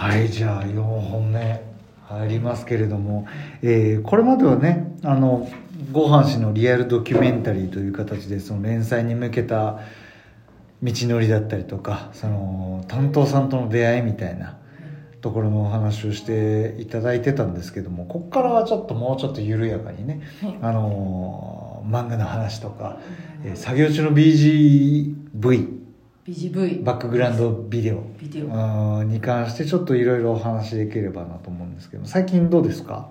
はいじゃあ4本目入りますけれども、えーこれまではねあのご飯氏のリアルドキュメンタリーという形でその連載に向けた道のりだったりとかその担当さんとの出会いみたいなところのお話をしていただいてたんですけどもここからはちょっともうちょっと緩やかにね、はい。あのー漫画の話とか、えー作業中の BGV BGV バックグラウンドビデオ。ビデオ。うんに関してちょっといろいろお話しできればなと思うんですけど最近どうですか？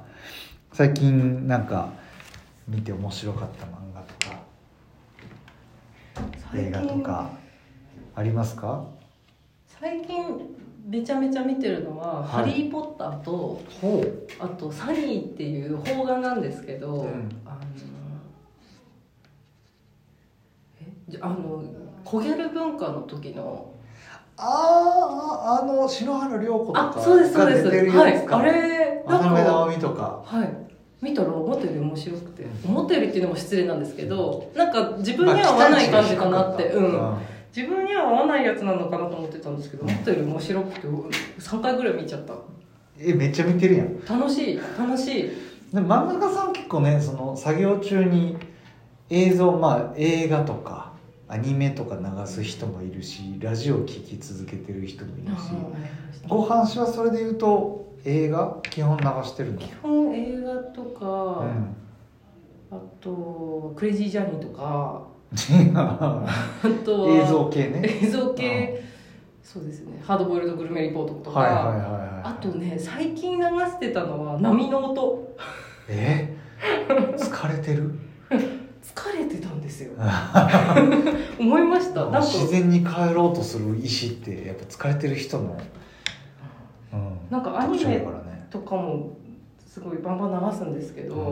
最近なんか見て面白かった漫画とか映画とかありますか？最近めちゃめちゃ見てるのは「はい。ハリー・ポッター」とほあと「サニー」っていう邦画なんですけど、うん。あのえじゃあのコギャル文化の時のあああの篠原涼子とかあそうですそうです。が出てるはいあれなん渡辺とか。はい。見たら思ったより面白くて。うん。思ったよりっていうのも失礼なんですけどなんか自分には合わない感じかなって、うん。自分には合わないやつなのかなと思ってたんですけど思ったより面白くて3回ぐらい見ちゃった。えめっちゃ見てるやん。楽しい楽しい。でも漫画家さん結構ねその作業中に映像まあ映画とかアニメとか流す人もいるしラジオを聴き続けてる人もいるし。ご飯氏はそれで言うと映画？基本流してるの？基本映画とか、うん。あとクレイジージャーニーとか。映あとは像系ね。映像系。そうですね。ハードボイルドグルメリポートとか、はいはいはいはい。あとね最近流してたのは波の音。え？疲れてる？ですよ。思いました。なんか。自然に帰ろうとする意志ってやっぱ疲れてる人の、うん、なんかアニメとかもすごいバンバン流すんですけど、うん。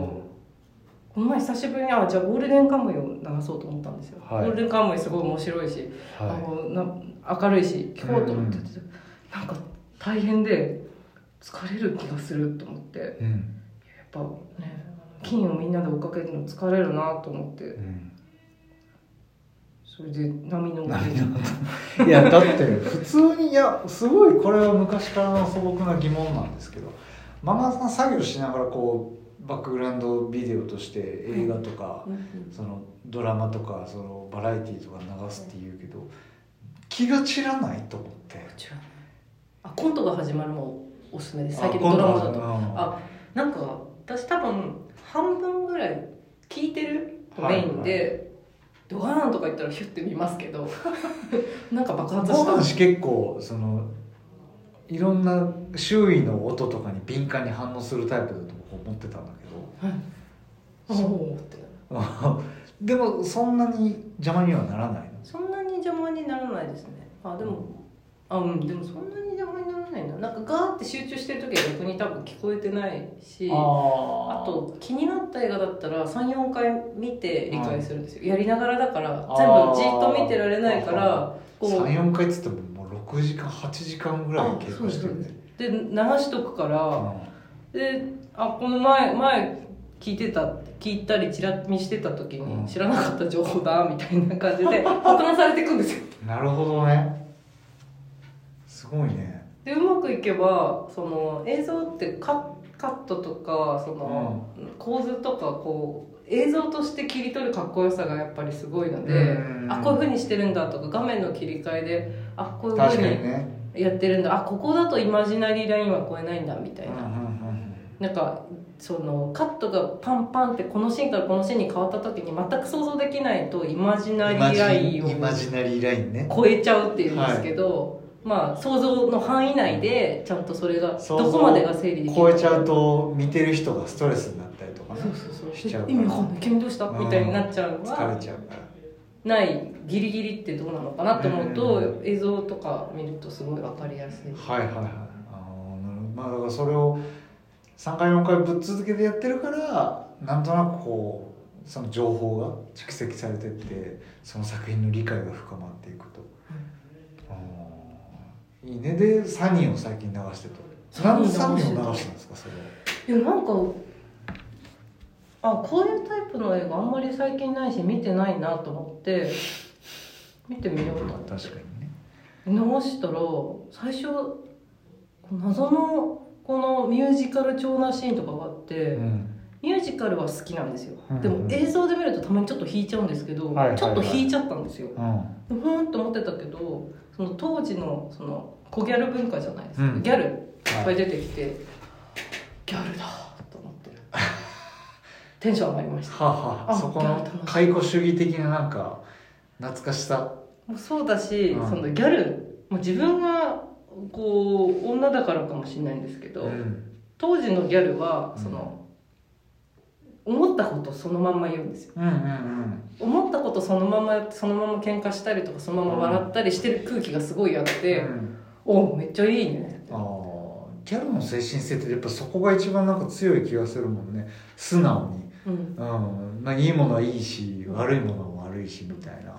この前久しぶりにあじゃあゴールデンカムイを流そうと思ったんですよ、はい。ゴールデンカムイすごい面白いし、あはのな明るいし聞こうと思ってて、なんか大変で疲れる気がすると思って。やっい、うんぱね金をみんなで追っかけるの疲れるなと思って。うんそれで波のいやだって普通にいやすごいこれは昔からの素朴な疑問なんですけど漫画さん作業しながらこうバックグラウンドビデオとして映画とか、うんそのドラマとかそのバラエティーとか流すって言うけど気が散らないと思って。あコントが始まるもおすすめです。最近あのドラマだと。あなんか私多分半分ぐらい聞いてる？メインで、ドガーンとか言ったらヒュッて見ますけど なんか爆発した。ご飯結構そのいろんな周囲の音とかに敏感に反応するタイプだと思ってたんだけど。おおってなるでもそんなに邪魔にはならないの？そんなに邪魔にならないですね。あでもあうんでもそんなに邪魔にならないな。なんかガーって集中してる時は逆に多分聞こえてないしああと気になった映画だったら34回見て理解するんですよ、やりながらだから全部じっと見てられないからこう。34回っつってももう6時間8時間ぐらい経過してるねで。流しとくからであこの前前聞いてた聞いたりチラ見してた時うん。に知らなかった情報だみたいな感じで 保管されていくんですよ。うんなるほどね。すごいね。でうまくいけばその映像ってカカットとかその、構図とかこう映像として切り取るかっこよさがやっぱりすごいので、うん。あこういうふうにしてるんだとか画面の切り替えであこういう確ふうにやってるんだ。あここだとイマジナリーラインは超えないんだみたいな、うんうんうんなんかそのカットがパンパンってこのシーンからこのシーンに変わった時に全く想像できないとイマジナリーラインをイマジナリーラインね。超えちゃうっていうんですけど、まあ想像の範囲内でちゃんとそれがどこまでが整理できる超えちゃうと見てる人がストレスになったりとかね。そうそうそう。しちゃうから。意味わかんない。君どうした？うん。みたいになっちゃうの疲はれちゃうから。ないギリギリってどうなのかなと思うと、う映像とか見るとすごいわかりやすい。はいはいはい。あーなるまあだからそれを3回4回ぶっ続けてやってるからなんとなくこうその情報が蓄積されてってその作品の理解が深まっていくと、いいねでサニーを最近流してとなんでサニーを流した。んですかそれいやなんかあこういうタイプの映画あんまり最近ないし見てないなと思って見てみようと思って。確かにね。流したら最初こ謎のこのミュージカル調なシーンとかがあって、うんミュージカルは好きなんですよ、うん。でも映像で見るとたまにちょっと引いちゃうんですけど、はいはいはい。ちょっと引いちゃったんですよ。うん。ふーんと思ってたけどその当時のその小ギャル文化じゃないですか、うん。ギャルい。っぱい出てきて、ギャルだと思って テンション上がりました。はあはあ。あそこの解雇主義的ななんか懐かしさ。もうそうだし、うん。そのギャル、まあ、自分がこう女だからかもしれないんですけど、うん。当時のギャルはうん。その、思ったことそのまんま言うんですよ。うんうん思ったことそのままそのまま喧嘩したりとかそのまま笑ったりしてる空気がすごいあっうんて、うん。おめっちゃいいねあー。ギャルの精神性ってやっぱそこが一番なんか強い気がするもんね。素直に。うん。うん。まあ、いいものはいいし悪いものは悪いしみたいな。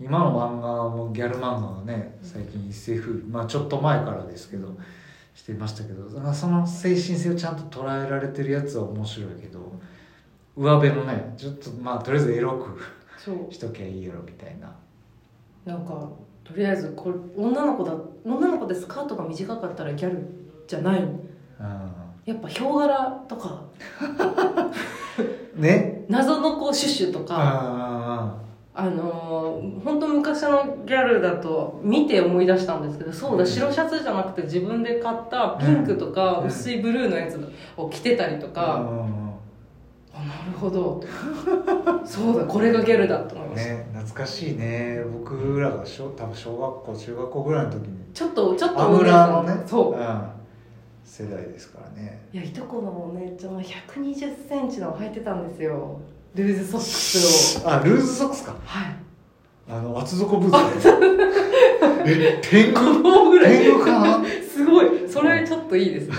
今の漫画もギャル漫画がね最近一世風靡。まあちょっと前からですけどしていましたけどその精神性をちゃんと捉えられてるやつは面白いけど上辺のねちょっとまあとりあえずエロくしときゃいいやろみたいな。なんかとりあえずこれ女の子だ女の子でスカートが短かったらギャルじゃない。うん。やっぱヒョウ柄とか。ね。謎のこうシュッシュとか。ああのー、本当昔のギャルだと見て思い出したんですけどそうだうん。白シャツじゃなくて自分で買ったピンクとかうん。薄いブルーのやつを着てたりとあか、あなるほど。そうだこれがギャルだと思いました、ね懐かしいね。僕らが小多分小学校中学校ぐらいの時に。ちょっとちょっとアムラのね。そう。うん、世代ですからね。いやいとこのお姉ちゃんは1 2 0ンチのを履いてたんですよ。ルーズソックスを。あルーズソックスか。はい。あの厚底ブーツえ天狗？5ぐらい。天狗か？なすごい。それちょっといいですね。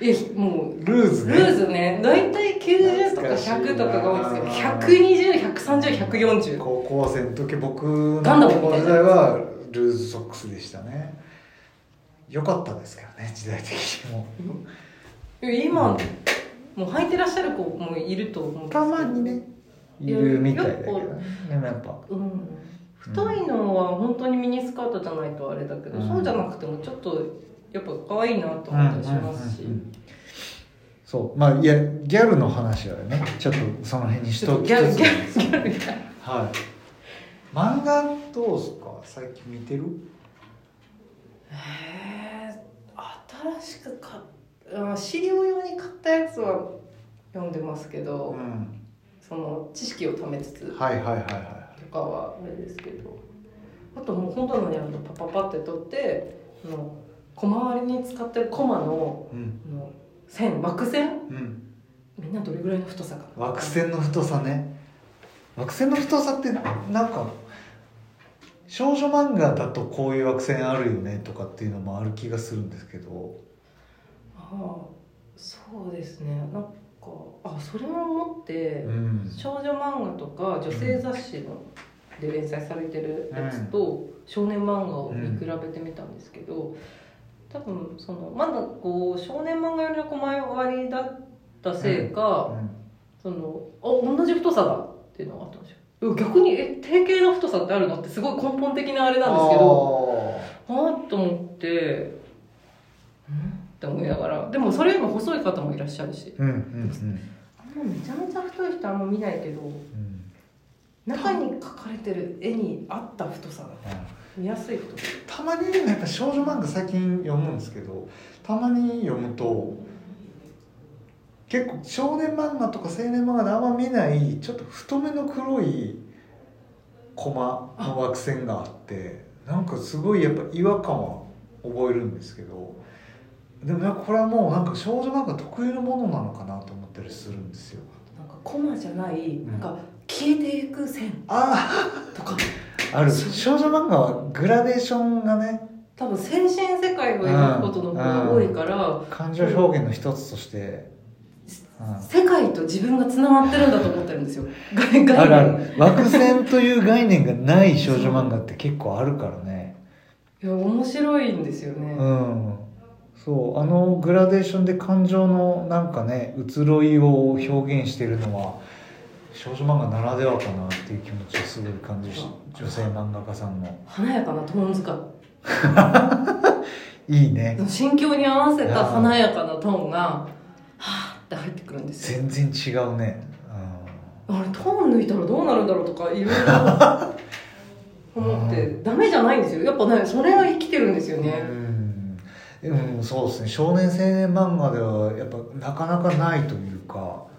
えもう。ルーズね。ルーズね。大体90とか100とかが多い。んですけど120130140高校生の時僕のガン時代はルーズソックスでしたね。よかったですけどね時代的にも。今もう履いてらっしゃる子もいると思うたまにねいるみたいだけどね。でもやっぱうん。太いのは本当にミニスカートじゃないとあれだけど、うん。そうじゃなくてもちょっとやっぱ可愛いなと思ったりしますし、うんうんうんうんそう。まあいやギャルの話はねちょっとその辺にしちょっときギャルギャルギャルみたいな。はい。漫画どうすか？最近見てる？へえ新しく買っあ資料用に買ったやつは読んでますけど、うん。その知識をためつつはいはいはいはとかはあれですけど。あともう本棚にあるのパパパって取ってあの小回りに使ってるコマのいうん。あの線枠線？うん。みんなどれぐらいの太さかな？枠線の太さね。枠線の太さってなんか少女漫画だとこういう枠線あるよねとかっていうのもある気がするんですけど。ああそうですね。なんかあそれも思って、うん。少女漫画とか女性雑誌ので連載されてるやつと少年漫画を見比べてみたんですけど、多分そのまだこう少年漫画よりの小回りだったせいか、そのあ同じ太さだっていうのがあったんですよ。逆にえ定型の太さってあるのってすごい根本的なあれなんですけどああと思ってうん？って思いながら。でもそれよりも細い方もいらっしゃるし。うんうんうん。あんまめちゃめちゃ太い人あんま見ないけどうん中に描かれてる絵に合った太さが見やすい太さたまにねやっぱ少女漫画最近読むんですけどたまに読むと結構少年漫画とか青年漫画であんま見ないちょっと太めの黒いコマの枠線があってなんかすごいやっぱ違和感は覚えるんですけどでもなんかこれはもうなんか少女漫画特有のものなのかなと思ったりするんですよ。なんかコマじゃないなんか消えていく線あとかあある少女漫画はグラデーションがね多分先進世界を描くことの方が多いから感情表現の一つとして、うん。世界と自分がつながってるんだと思ってるんですよ。あるあ念る枠線という概念がない少女漫画って結構あるからね。いや面白いんですよね、うん。そうあのグラデーションで感情のなんかね移ろいを表現してるのは少女漫画ならではかなっていう気持ちをすごい感じし女性漫画家さんの華やかなトーン使い。いいね。心境に合わせた華やかなトーンがはあって入ってくるんですよ。全然違うね、あれトーン抜いたらどうなるんだろうとかいろいろ。思ってダメじゃないんですよ。やっぱねそれが生きてるんですようん、ね。うん、うん、そうですね。少年青年漫画ではやっぱなかなかないというか、うん、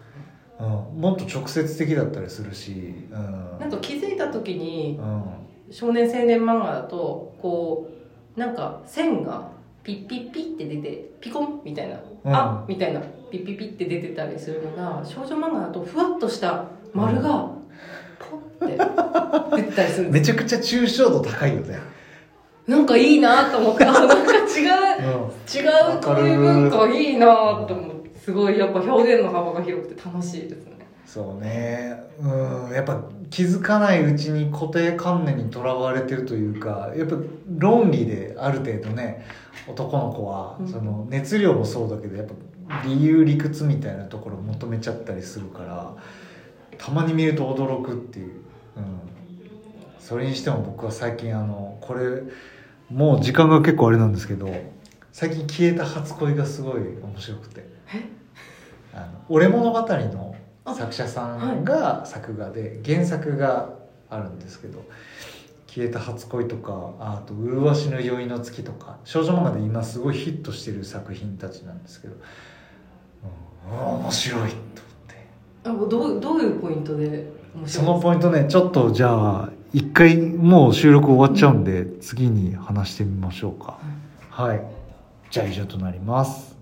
もっと直接的だったりするし、うん、なんか気づいた時にうん。少年青年漫画だとこうなんか線がピッピッピッって出てピコンみたいな、うん。あみたいなピッピッピッって出てたりするのが少女漫画だとふわっとした丸がポンって出てたりするんですめちゃくちゃ抽象度高いよね、なんかいいなと思ってあなんか違ううん、違うこういう文化いいなと思ってすごいやっぱ表現の幅が広くて楽しいですねそうね。うん。やっぱ気づかないうちに固定観念にとらわれてるというかやっぱ論理である程度ね男の子はうん。その熱量もそうだけどやっぱ理由理屈みたいなところを求めちゃったりするからたまに見ると驚くっていう、うん、それにしても僕は最近あのこれもう時間が結構あれなんですけど最近消えた初恋がすごい面白くて。あの俺物語の作者さんが作画で原作があるんですけど「消えた初恋」とかああと「麗しの宵の月」とか少女漫画で今すごいヒットしてる作品たちなんですけど、うん、面白いと思って。あどうどういうポイントで面白いですそのポイントねちょっとじゃあ一回もう収録終わっちゃうんで次に話してみましょうか。はい。じゃあ以上となります